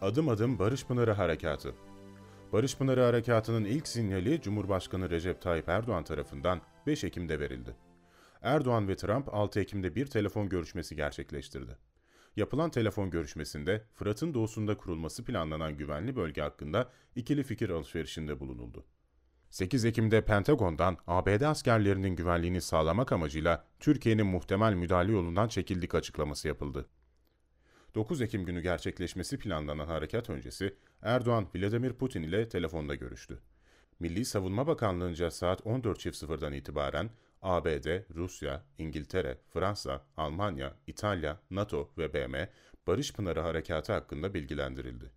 Adım adım Barış Pınarı Harekatı Barış Pınarı Harekatı'nın ilk sinyali Cumhurbaşkanı Recep Tayyip Erdoğan tarafından 5 Ekim'de verildi. Erdoğan ve Trump 6 Ekim'de bir telefon görüşmesi gerçekleştirdi. Yapılan telefon görüşmesinde Fırat'ın doğusunda kurulması planlanan güvenli bölge hakkında ikili fikir alışverişinde bulunuldu. 8 Ekim'de Pentagon'dan ABD askerlerinin güvenliğini sağlamak amacıyla Türkiye'nin muhtemel müdahale yolundan çekildik açıklaması yapıldı. 9 Ekim günü gerçekleşmesi planlanan harekat öncesi Erdoğan, Vladimir Putin ile telefonda görüştü. Milli Savunma Bakanlığı'nca saat 14.00'dan itibaren ABD, Rusya, İngiltere, Fransa, Almanya, İtalya, NATO ve BM Barış Pınarı Harekatı hakkında bilgilendirildi.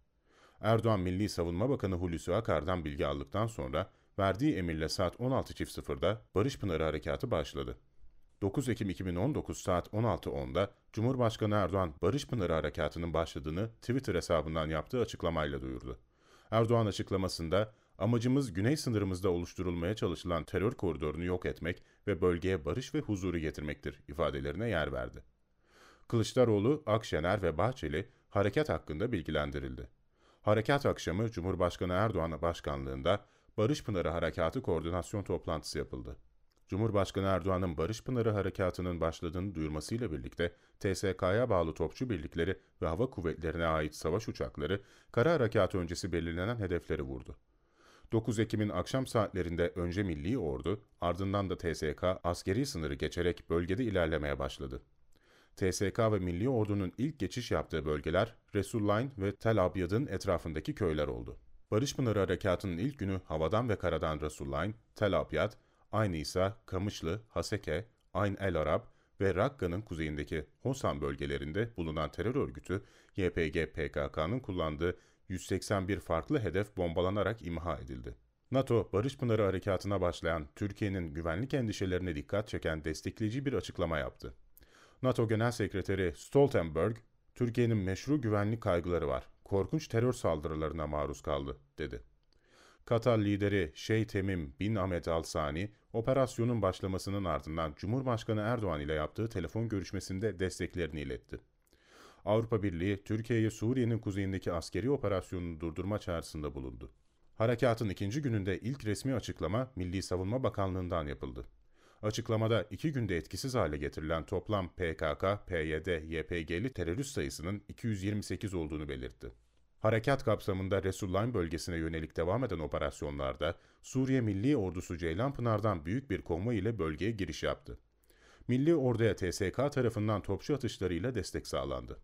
Erdoğan Milli Savunma Bakanı Hulusi Akar'dan bilgi aldıktan sonra verdiği emirle saat 16.00'da Barış Pınarı Harekatı başladı. 9 Ekim 2019 saat 16.10'da Cumhurbaşkanı Erdoğan Barış Pınarı Harekatı'nın başladığını Twitter hesabından yaptığı açıklamayla duyurdu. Erdoğan açıklamasında amacımız güney sınırımızda oluşturulmaya çalışılan terör koridorunu yok etmek ve bölgeye barış ve huzuru getirmektir ifadelerine yer verdi. Kılıçdaroğlu, Akşener ve Bahçeli harekat hakkında bilgilendirildi. Harekat akşamı Cumhurbaşkanı Erdoğan başkanlığında Barış Pınarı Harekatı koordinasyon toplantısı yapıldı. Cumhurbaşkanı Erdoğan'ın Barış Pınarı Harekatı'nın başladığını duyurmasıyla birlikte TSK'ya bağlı topçu birlikleri ve hava kuvvetlerine ait savaş uçakları kara harekatı öncesi belirlenen hedefleri vurdu. 9 Ekim'in akşam saatlerinde önce Milli Ordu, ardından da TSK askeri sınırı geçerek bölgede ilerlemeye başladı. TSK ve Milli Ordu'nun ilk geçiş yaptığı bölgeler Resulline ve Tel Abyad'ın etrafındaki köyler oldu. Barış Pınarı Harekatı'nın ilk günü havadan ve karadan Resulline, Tel Abyad, Aynı ise Kamışlı, Haseke, Ayn el Arab ve Rakka'nın kuzeyindeki Hosan bölgelerinde bulunan terör örgütü YPG-PKK'nın kullandığı 181 farklı hedef bombalanarak imha edildi. NATO, Barış Pınarı Harekatı'na başlayan Türkiye'nin güvenlik endişelerine dikkat çeken destekleyici bir açıklama yaptı. NATO Genel Sekreteri Stoltenberg, Türkiye'nin meşru güvenlik kaygıları var, korkunç terör saldırılarına maruz kaldı, dedi. Katar lideri Şeyh Temim bin Ahmet Al Sani, operasyonun başlamasının ardından Cumhurbaşkanı Erdoğan ile yaptığı telefon görüşmesinde desteklerini iletti. Avrupa Birliği, Türkiye'ye Suriye'nin kuzeyindeki askeri operasyonunu durdurma çağrısında bulundu. Harekatın ikinci gününde ilk resmi açıklama Milli Savunma Bakanlığı'ndan yapıldı. Açıklamada iki günde etkisiz hale getirilen toplam PKK, PYD, YPG'li terörist sayısının 228 olduğunu belirtti. Harekat kapsamında Resulline bölgesine yönelik devam eden operasyonlarda Suriye Milli Ordusu Ceylanpınar'dan büyük bir konvoy ile bölgeye giriş yaptı. Milli Ordu'ya TSK tarafından topçu atışlarıyla destek sağlandı.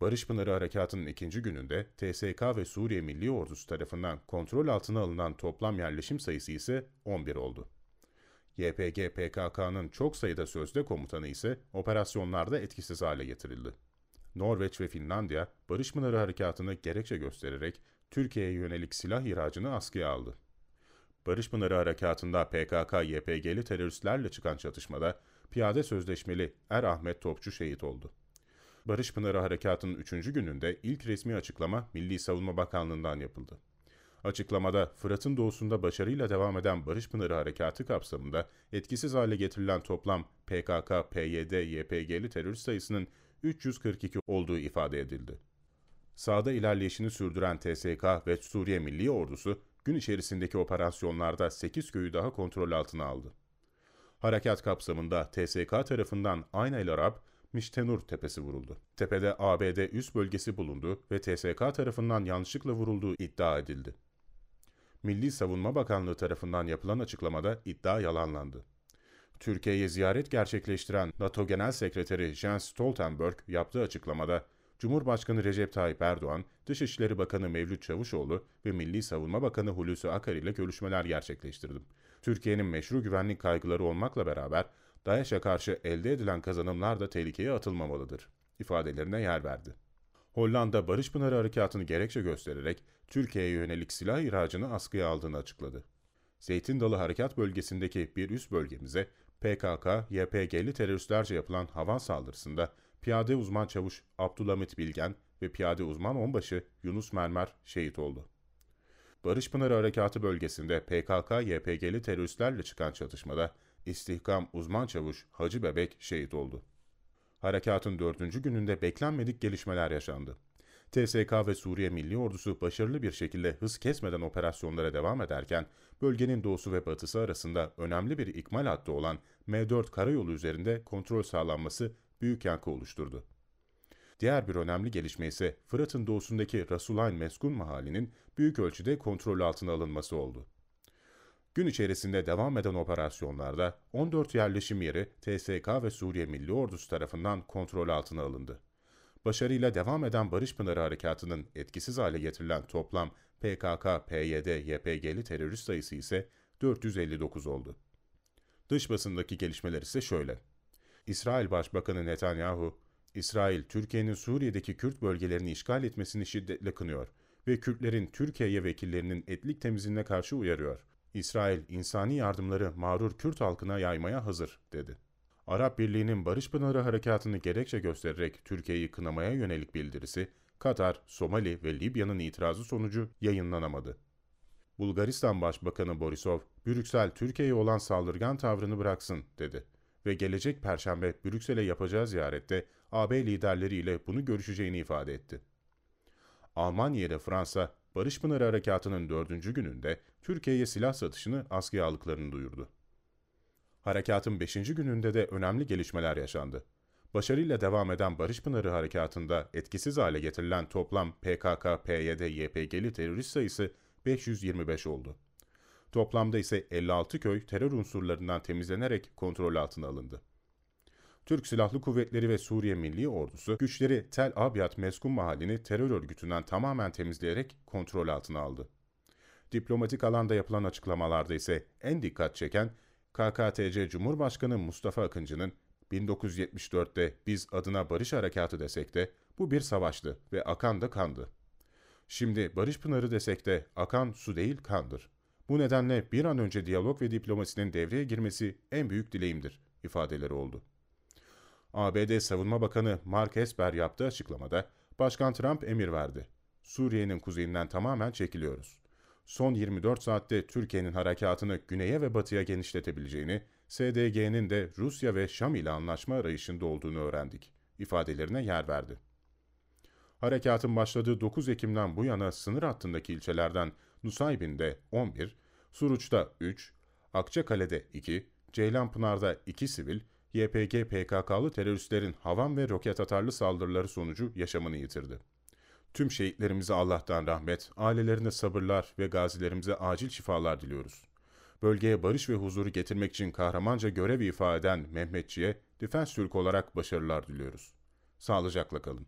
Barış Pınarı Harekatı'nın ikinci gününde TSK ve Suriye Milli Ordusu tarafından kontrol altına alınan toplam yerleşim sayısı ise 11 oldu. YPG PKK'nın çok sayıda sözde komutanı ise operasyonlarda etkisiz hale getirildi. Norveç ve Finlandiya, Barış Pınarı Harekatı'nı gerekçe göstererek Türkiye'ye yönelik silah ihracını askıya aldı. Barış Pınarı Harekatı'nda PKK-YPG'li teröristlerle çıkan çatışmada piyade sözleşmeli Er Ahmet Topçu şehit oldu. Barış Pınarı Harekatı'nın üçüncü gününde ilk resmi açıklama Milli Savunma Bakanlığı'ndan yapıldı. Açıklamada Fırat'ın doğusunda başarıyla devam eden Barış Pınarı Harekatı kapsamında etkisiz hale getirilen toplam PKK, PYD, YPG'li terörist sayısının 342 olduğu ifade edildi. Sağda ilerleyişini sürdüren TSK ve Suriye Milli Ordusu gün içerisindeki operasyonlarda 8 köyü daha kontrol altına aldı. Harekat kapsamında TSK tarafından Ayn el Arab, Miştenur tepesi vuruldu. Tepede ABD üst bölgesi bulundu ve TSK tarafından yanlışlıkla vurulduğu iddia edildi. Milli Savunma Bakanlığı tarafından yapılan açıklamada iddia yalanlandı. Türkiye'ye ziyaret gerçekleştiren NATO Genel Sekreteri Jens Stoltenberg yaptığı açıklamada, Cumhurbaşkanı Recep Tayyip Erdoğan, Dışişleri Bakanı Mevlüt Çavuşoğlu ve Milli Savunma Bakanı Hulusi Akar ile görüşmeler gerçekleştirdim. Türkiye'nin meşru güvenlik kaygıları olmakla beraber DAEŞ'e karşı elde edilen kazanımlar da tehlikeye atılmamalıdır ifadelerine yer verdi. Hollanda Barış Pınarı Harekatı'nı gerekçe göstererek Türkiye'ye yönelik silah ihracını askıya aldığını açıkladı. Zeytin Dalı Harekat Bölgesi'ndeki bir üst bölgemize PKK, YPG'li teröristlerce yapılan hava saldırısında piyade uzman çavuş Abdülhamit Bilgen ve piyade uzman onbaşı Yunus Mermer şehit oldu. Barış Pınarı Harekatı bölgesinde PKK-YPG'li teröristlerle çıkan çatışmada istihkam uzman çavuş Hacı Bebek şehit oldu. Harekatın dördüncü gününde beklenmedik gelişmeler yaşandı. TSK ve Suriye Milli Ordusu başarılı bir şekilde hız kesmeden operasyonlara devam ederken, bölgenin doğusu ve batısı arasında önemli bir ikmal hattı olan M4 karayolu üzerinde kontrol sağlanması büyük yankı oluşturdu. Diğer bir önemli gelişme ise Fırat'ın doğusundaki Rasulayn Meskun mahallinin büyük ölçüde kontrol altına alınması oldu. Gün içerisinde devam eden operasyonlarda 14 yerleşim yeri TSK ve Suriye Milli Ordusu tarafından kontrol altına alındı. Başarıyla devam eden Barış Pınarı Harekatı'nın etkisiz hale getirilen toplam PKK, PYD, YPG'li terörist sayısı ise 459 oldu. Dış basındaki gelişmeler ise şöyle. İsrail Başbakanı Netanyahu, İsrail, Türkiye'nin Suriye'deki Kürt bölgelerini işgal etmesini şiddetle kınıyor ve Kürtlerin Türkiye'ye vekillerinin etnik temizliğine karşı uyarıyor. İsrail, insani yardımları mağrur Kürt halkına yaymaya hazır, dedi. Arap Birliği'nin Barış Pınarı Harekatı'nı gerekçe göstererek Türkiye'yi kınamaya yönelik bildirisi, Katar, Somali ve Libya'nın itirazı sonucu yayınlanamadı. Bulgaristan Başbakanı Borisov, Brüksel Türkiye'ye olan saldırgan tavrını bıraksın, dedi ve gelecek Perşembe Brüksel'e yapacağı ziyarette AB liderleriyle bunu görüşeceğini ifade etti. Almanya ile Fransa, Barış Pınarı Harekatı'nın dördüncü gününde Türkiye'ye silah satışını askıya aldıklarını duyurdu. Harekatın beşinci gününde de önemli gelişmeler yaşandı. Başarıyla devam eden Barış Pınarı Harekatı'nda etkisiz hale getirilen toplam PKK, PYD, YPG'li terörist sayısı 525 oldu. Toplamda ise 56 köy terör unsurlarından temizlenerek kontrol altına alındı. Türk Silahlı Kuvvetleri ve Suriye Milli Ordusu güçleri Tel Abyad Meskun Mahallini terör örgütünden tamamen temizleyerek kontrol altına aldı. Diplomatik alanda yapılan açıklamalarda ise en dikkat çeken KKTC Cumhurbaşkanı Mustafa Akıncı'nın 1974'te biz adına barış harekatı desek de bu bir savaştı ve akan da kandı. Şimdi Barış Pınarı desek de akan su değil kandır. Bu nedenle bir an önce diyalog ve diplomasinin devreye girmesi en büyük dileğimdir ifadeleri oldu. ABD Savunma Bakanı Mark Esper yaptığı açıklamada, Başkan Trump emir verdi. Suriye'nin kuzeyinden tamamen çekiliyoruz. Son 24 saatte Türkiye'nin harekatını güneye ve batıya genişletebileceğini, SDG'nin de Rusya ve Şam ile anlaşma arayışında olduğunu öğrendik, ifadelerine yer verdi. Harekatın başladığı 9 Ekim'den bu yana sınır hattındaki ilçelerden Nusaybin'de 11, Suruç'ta 3, Akçakale'de 2, Ceylanpınar'da 2 sivil, YPG PKK'lı teröristlerin havan ve roket atarlı saldırıları sonucu yaşamını yitirdi. Tüm şehitlerimize Allah'tan rahmet, ailelerine sabırlar ve gazilerimize acil şifalar diliyoruz. Bölgeye barış ve huzuru getirmek için kahramanca görev ifade eden Mehmetçi'ye Defense Türk olarak başarılar diliyoruz. Sağlıcakla kalın.